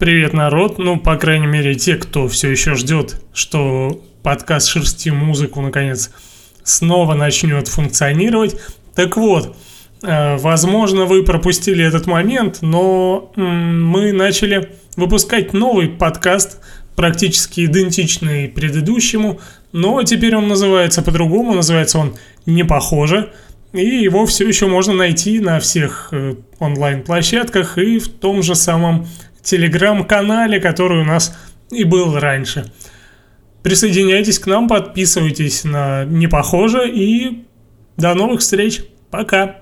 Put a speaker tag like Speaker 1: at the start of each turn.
Speaker 1: Привет, народ. Ну, по крайней мере, те, кто все еще ждет, что подкаст «Шерсти музыку» наконец снова начнет функционировать. Так вот, э, возможно, вы пропустили этот момент, но мы начали выпускать новый подкаст, практически идентичный предыдущему, но теперь он называется по-другому, называется он «Не похоже», и его все еще можно найти на всех э, онлайн-площадках и в том же самом телеграм-канале, который у нас и был раньше. Присоединяйтесь к нам, подписывайтесь на «Не похоже» и до новых встреч. Пока!